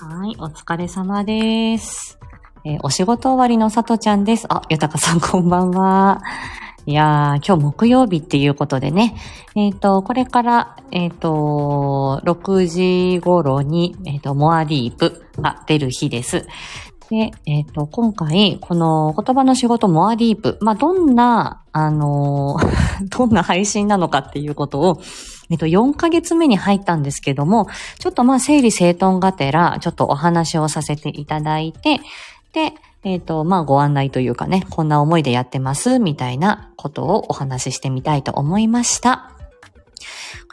はい、お疲れ様です。えーお仕事終わりのさとちゃんです。あ、ゆたかさんこんばんは。いやー、今日木曜日っていうことでね、えっ、と、これから、えっ、と、6時頃に、えっ、と、モアディープが出る日です。で、えっ、と、今回、この言葉の仕事モアディープ、まあ、どんな、あの どんな配信なのかっていうことを、えっと、4ヶ月目に入ったんですけども、ちょっとまあ整理整頓がてら、ちょっとお話をさせていただいて、で、えっ、と、まあご案内というかね、こんな思いでやってます、みたいなことをお話ししてみたいと思いました。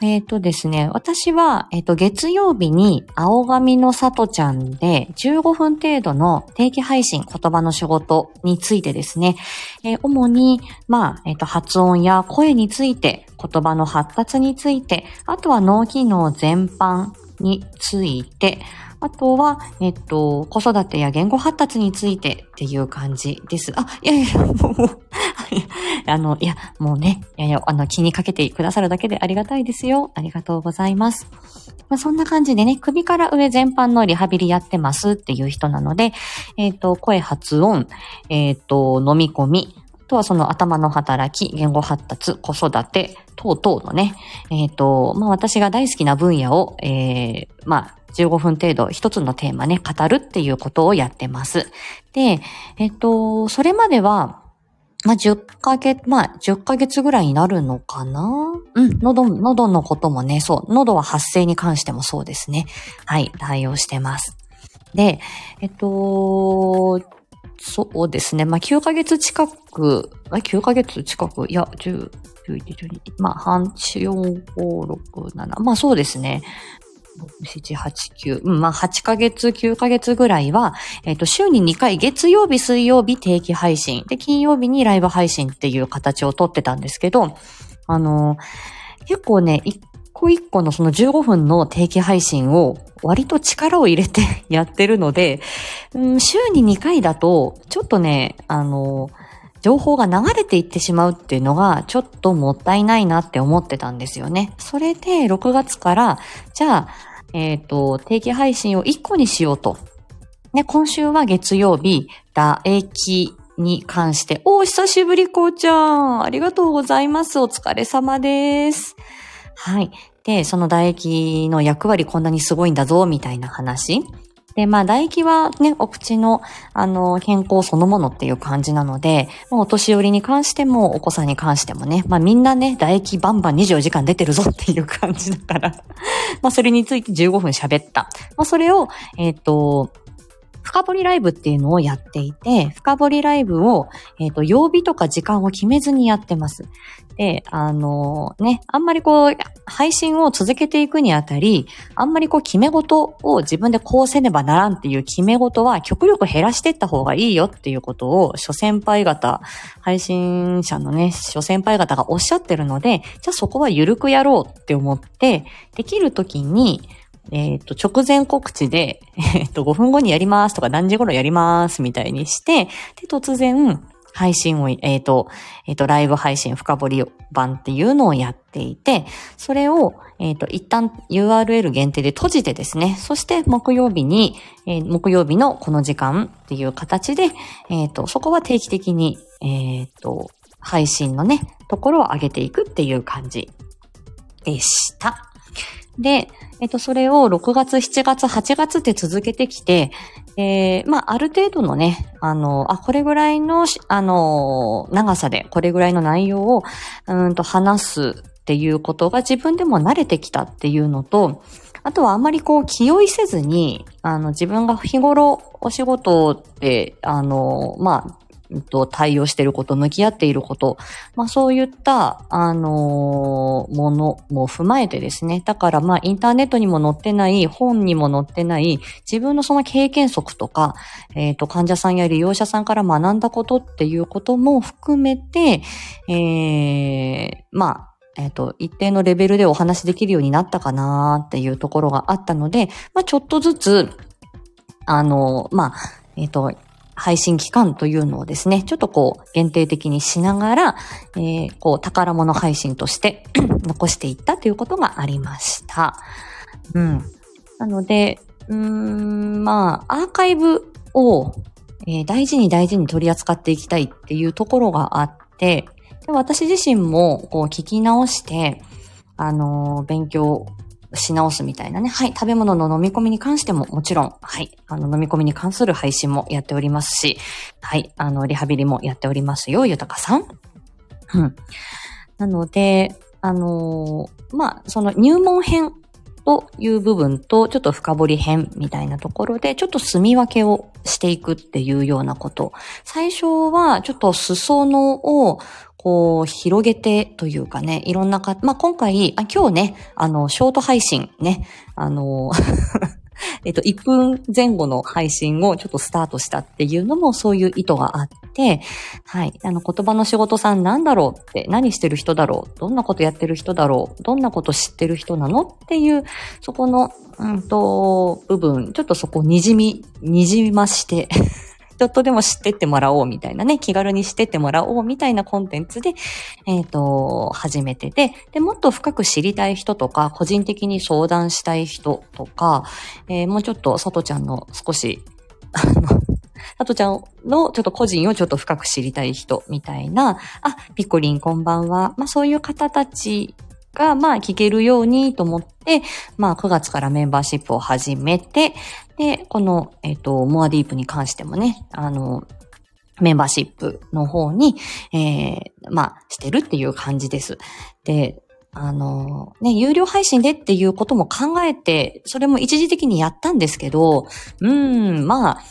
えっ、とですね、私は、えっ、と、月曜日に青髪の里ちゃんで15分程度の定期配信言葉の仕事についてですね、えー主に、まあ、えっ、と、発音や声について、言葉の発達について、あとは脳機能全般について、あとは、えっと、子育てや言語発達についてっていう感じです。あ、いやいや、もう、も うあの、いや、もうね、いやいや、あの、気にかけてくださるだけでありがたいですよ。ありがとうございます。まあ、そんな感じでね、首から上全般のリハビリやってますっていう人なので、えっ、と、声発音、えっ、と、飲み込み、あとはその頭の働き、言語発達、子育て、等々のね、えっ、と、まあ、私が大好きな分野を、えー、まあ、15分程度一つのテーマね、語るっていうことをやってます。で、えっ、と、それまでは、まあ、10ヶ月、まあ、10ヶ月ぐらいになるのかな？うん、喉、喉のこともね、そう、喉は発声に関してもそうですね。はい、対応してます。で、えっと、そうですね。まあ、9ヶ月近く、あ、9ヶ月近く、いや、10、11、12、まあ、半、4、5、6、7、まあ、そうですね。7、8、9、うん、まあ、8ヶ月、9ヶ月ぐらいは、えっ、と、週に2回、月曜日、水曜日定期配信、で、金曜日にライブ配信っていう形をとってたんですけど、あの、結構ね、一個一個のその15分の定期配信を割と力を入れて やってるので、うん、週に2回だと、ちょっとね、あの、情報が流れていってしまうっていうのがちょっともったいないなって思ってたんですよね。それで6月から、じゃあ、えっ、と、定期配信を1個にしようと。ね、今週は月曜日、唾液に関して、お、久しぶり、こうちゃん。ありがとうございます。お疲れ様です。はい。で、その唾液の役割こんなにすごいんだぞ、みたいな話。で、まあ、唾液はね、お口の、あの、健康そのものっていう感じなので、もうお年寄りに関しても、お子さんに関してもね、まあ、みんなね、唾液バンバン24時間出てるぞっていう感じだから、まあ、それについて15分喋った。まあ、それを、えっ、と、深掘りライブっていうのをやっていて、深掘りライブを、えっ、と、曜日とか時間を決めずにやってます。で、あのね、あんまりこう、配信を続けていくにあたり、あんまりこう、決め事を自分でこうせねばならんっていう決め事は極力減らしていった方がいいよっていうことを、諸先輩方、配信者のね、諸先輩方がおっしゃってるので、じゃあそこは緩くやろうって思って、できるときに、えっ、と、直前告知で、えっ、と、5分後にやりますとか何時頃やりますみたいにして、で、突然、配信を、えっ、と、えっ、と、ライブ配信深掘り版っていうのをやっていて、それを、えっ、と、一旦 URL 限定で閉じてですね、そして木曜日に、え木曜日のこの時間っていう形で、えっ、と、そこは定期的に、えっ、と、配信のね、ところを上げていくっていう感じでした。で、えっと、それを6月、7月、8月って続けてきて、えー、まあ、ある程度のね、あの、あ、これぐらいの、あの、長さで、これぐらいの内容を、うんと話すっていうことが自分でも慣れてきたっていうのと、あとはあまりこう気負いせずに、あの、自分が日頃お仕事で、あの、まあ、と対応していること、向き合っていること、まあそういった、あのーものも踏まえてですね。だからまあインターネットにも載ってない、本にも載ってない、自分のその経験則とか、えっ、と、患者さんや利用者さんから学んだことっていうことも含めて、えー、まあ、えっ、と、一定のレベルでお話しできるようになったかなっていうところがあったので、まあちょっとずつ、あの、まあ、えっ、と、配信期間というのをですね、ちょっとこう、限定的にしながら、えー、こう、宝物配信として 残していったということがありました。うん。なので、うーん、まあ、アーカイブを、えー大事に大事に取り扱っていきたいっていうところがあって、で私自身もこう聞き直して、あのー勉強し直すみたいなね。はい。食べ物の飲み込みに関してももちろん、はい。あの、飲み込みに関する配信もやっておりますし、はい。あの、リハビリもやっておりますよ、ゆたかさん。うん。なので、あのーまあ、その入門編という部分と、ちょっと深掘り編みたいなところで、ちょっと住み分けをしていくっていうようなこと。最初は、ちょっと裾野を、こう、広げてというかね、いろんなか、まあ、今回、あ、今日ね、あの、ショート配信ね、あの、えっと、1分前後の配信をちょっとスタートしたっていうのもそういう意図があって、はい。あの、言葉の仕事さんなんだろうって、何してる人だろうどんなことやってる人だろうどんなこと知ってる人なのっていう、そこの、うんと、部分、ちょっとそこにじみ、にじまして、ょっとでも知ってってもらおうみたいなね、気軽に知ってってもらおうみたいなコンテンツで、えっ、と、初めてで、で、もっと深く知りたい人とか、個人的に相談したい人とか、えーもうちょっと、さとちゃんの少し、あの、さとちゃんのちょっと個人をちょっと深く知りたい人みたいな、あ、ピコリンこんばんは。まあそういう方たちが、まあ聞けるようにと思って、まあ9月からメンバーシップを始めて、で、この、えっ、と、モアディープに関してもね、あの、メンバーシップの方に、えー、まあ、してるっていう感じです。で、あの、ね、有料配信でっていうことも考えて、それも一時的にやったんですけど、うん、まあ、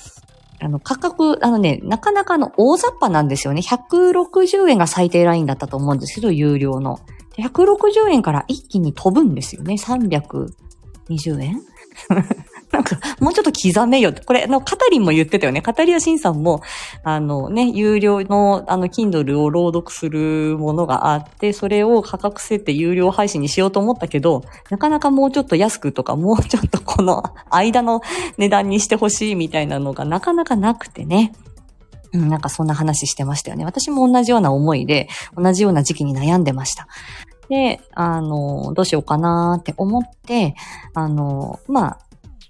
あの、価格、あのね、なかなかの大雑把なんですよね。160円が最低ラインだったと思うんですけど、有料の。160円から一気に飛ぶんですよね。320円？なんか、もうちょっと刻めよって。これ、あの、カタリンも言ってたよね。カタリアシンさんも、あのね、有料の、あの、Kindle を朗読するものがあって、それを価格設定有料配信にしようと思ったけど、なかなかもうちょっと安くとか、もうちょっとこの間の値段にしてほしいみたいなのがなかなかなくてね。うん、なんかそんな話してましたよね。私も同じような思いで、同じような時期に悩んでました。で、あの、どうしようかなって思って、あの、まあ、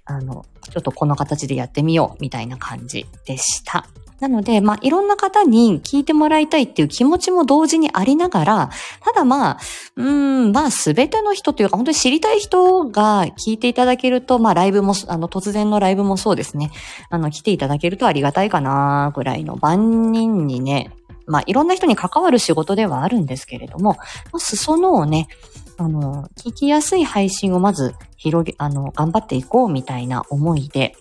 あの、ちょっとこの形でやってみようみたいな感じでした。なので、まあ、いろんな方に聞いてもらいたいっていう気持ちも同時にありながら、ただまあ、うん、まあ、すべての人というか、本当に知りたい人が聞いていただけると、まあ、ライブも、あの、突然のライブもそうですね。あの、来ていただけるとありがたいかな、ぐらいの万人にね、まあ、いろんな人に関わる仕事ではあるんですけれども、まあ裾野をね、あの、聞きやすい配信をまず広げ、あの、頑張っていこうみたいな思いで、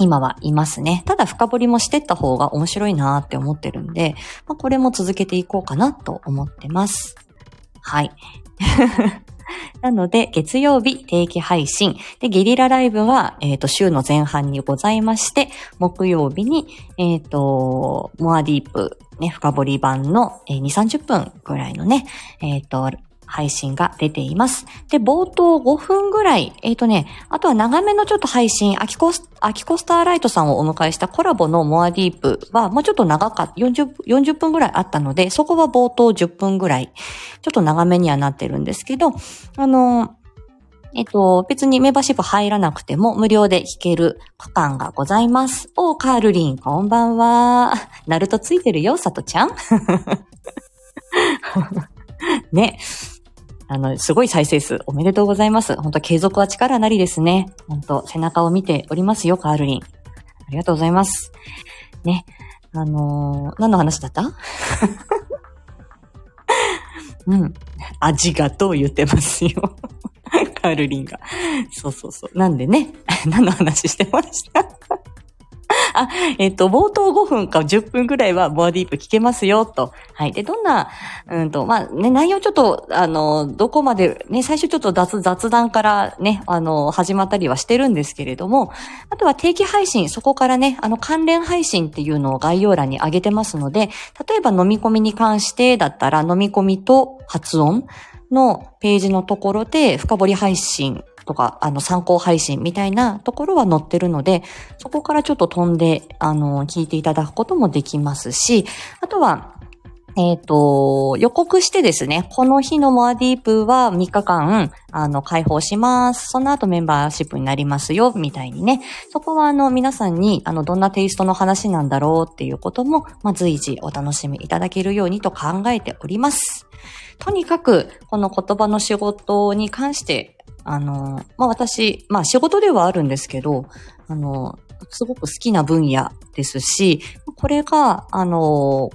今はいますね。ただ深掘りもしてった方が面白いなって思ってるんで、まあ、これも続けていこうかなと思ってます。はい。なので、月曜日定期配信。で、ゲリラライブは、えっ、と、週の前半にございまして、木曜日に、えっ、と、モアディープ、ね、深掘り版の、えー2、30分ぐらいのね、えっ、と、配信が出ています。で、冒頭5分ぐらい、えっ、とね、あとは長めのちょっと配信、アキコス、アキコスターライトさんをお迎えしたコラボのモアディープは、もうちょっと長かった、40, 40分ぐらいあったので、そこは冒頭10分ぐらい、ちょっと長めにはなってるんですけど、あの、えっと、別にメンバーシップ入らなくても無料で弾ける区間がございます。おー、カールリン、こんばんは。ナルトついてるよ、さとちゃん。ね。あの、すごい再生数おめでとうございます。本当継続は力なりですね。本当背中を見ておりますよ、カールリン。ありがとうございます。ね。あのー何の話だった？うん。味がとう言ってますよ。カールリンが。そうそうそう。なんでね、何の話してました？あ、えっ、と、冒頭5分か10分ぐらいはボアディープ聞けますよ、と。はい。で、どんな、うんと、まあ、ね、内容ちょっと、あの、どこまで、ね、最初ちょっと雑雑談からね、あの、始まったりはしてるんですけれども、あとは定期配信、そこからね、あの、関連配信っていうのを概要欄に上げてますので、例えば飲み込みに関してだったら、飲み込みと発音のページのところで、深掘り配信とか、あの、参考配信みたいなところは載ってるので、そこからちょっと飛んで、あの、聞いていただくこともできますし、あとは、えっ、と、予告してですね、この日のモアディープは3日間、あの、開放します。その後メンバーシップになりますよ、みたいにね。そこはあの、皆さんに、あの、どんなテイストの話なんだろうっていうことも、まあ、随時お楽しみいただけるようにと考えております。とにかく、この言葉の仕事に関して、あの、まあ、私、まあ、仕事ではあるんですけど、あの、すごく好きな分野ですし、これが、あの、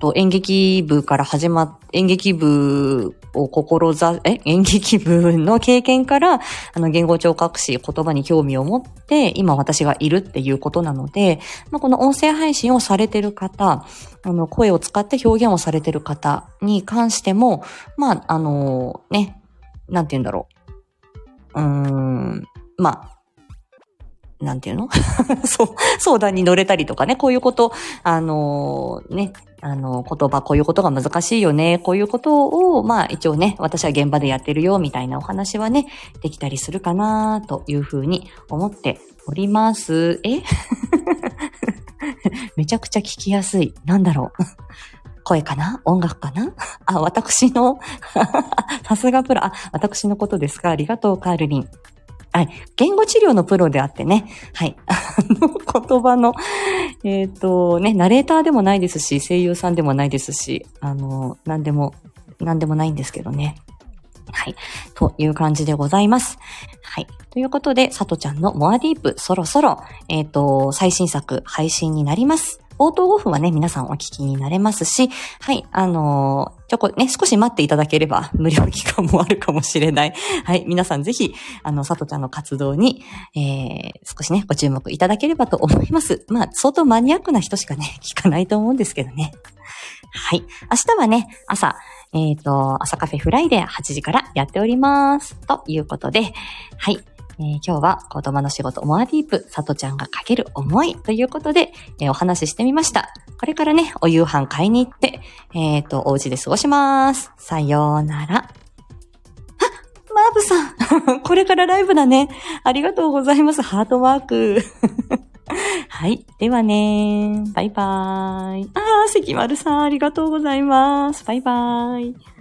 と演劇部から始まっ、演劇部を志、え演劇部の経験から、あの、言語聴覚士、言葉に興味を持って、今私がいるっていうことなので、まあ、この音声配信をされてる方、あの、声を使って表現をされてる方に関しても、まあ、あの、ね、なんて言うんだろう。うーん、まあ、なんていうの？そう、相談に乗れたりとかね、こういうこと、あのー、ね、あの、言葉、こういうことが難しいよね、こういうことを、まあ一応ね、私は現場でやってるよ、みたいなお話はね、できたりするかな、というふうに思っております。え？めちゃくちゃ聞きやすい。なんだろう？声かな？音楽かな？あ、私の？さすがプロ。あ、私のことですか？ありがとう、カールリン。はい。言語治療のプロであってね。はい。あの、言葉の、えっ、ー、と、ね、ナレーターでもないですし、声優さんでもないですし、あの、なんでも、なんでもないんですけどね。はい。という感じでございます。はい。ということで、さとちゃんのモアディープ、そろそろ、えっ、ー、と、最新作配信になります。冒頭5分はね、皆さんお聞きになれますし、はい、あのー、ちょこ、ね、少し待っていただければ、無料期間もあるかもしれない。はい、皆さんぜひ、あの、さとちゃんの活動に、えー、少しね、ご注目いただければと思います。まあ、相当マニアックな人しかね、聞かないと思うんですけどね。はい。明日はね、朝、えっ、ー、と、朝カフェフライデー8時からやっております。ということで、はい。え、今日は言葉の仕事モアディープ、さとちゃんがかける思いということで、えー、お話ししてみました。これからね、お夕飯買いに行って、えっ、ー、と、お家で過ごします。さようなら。あ、マーブさん これからライブだね。ありがとうございます。ハートワーク。はい。ではねバイバーイ。あー、関丸さん、ありがとうございます。バイバーイ。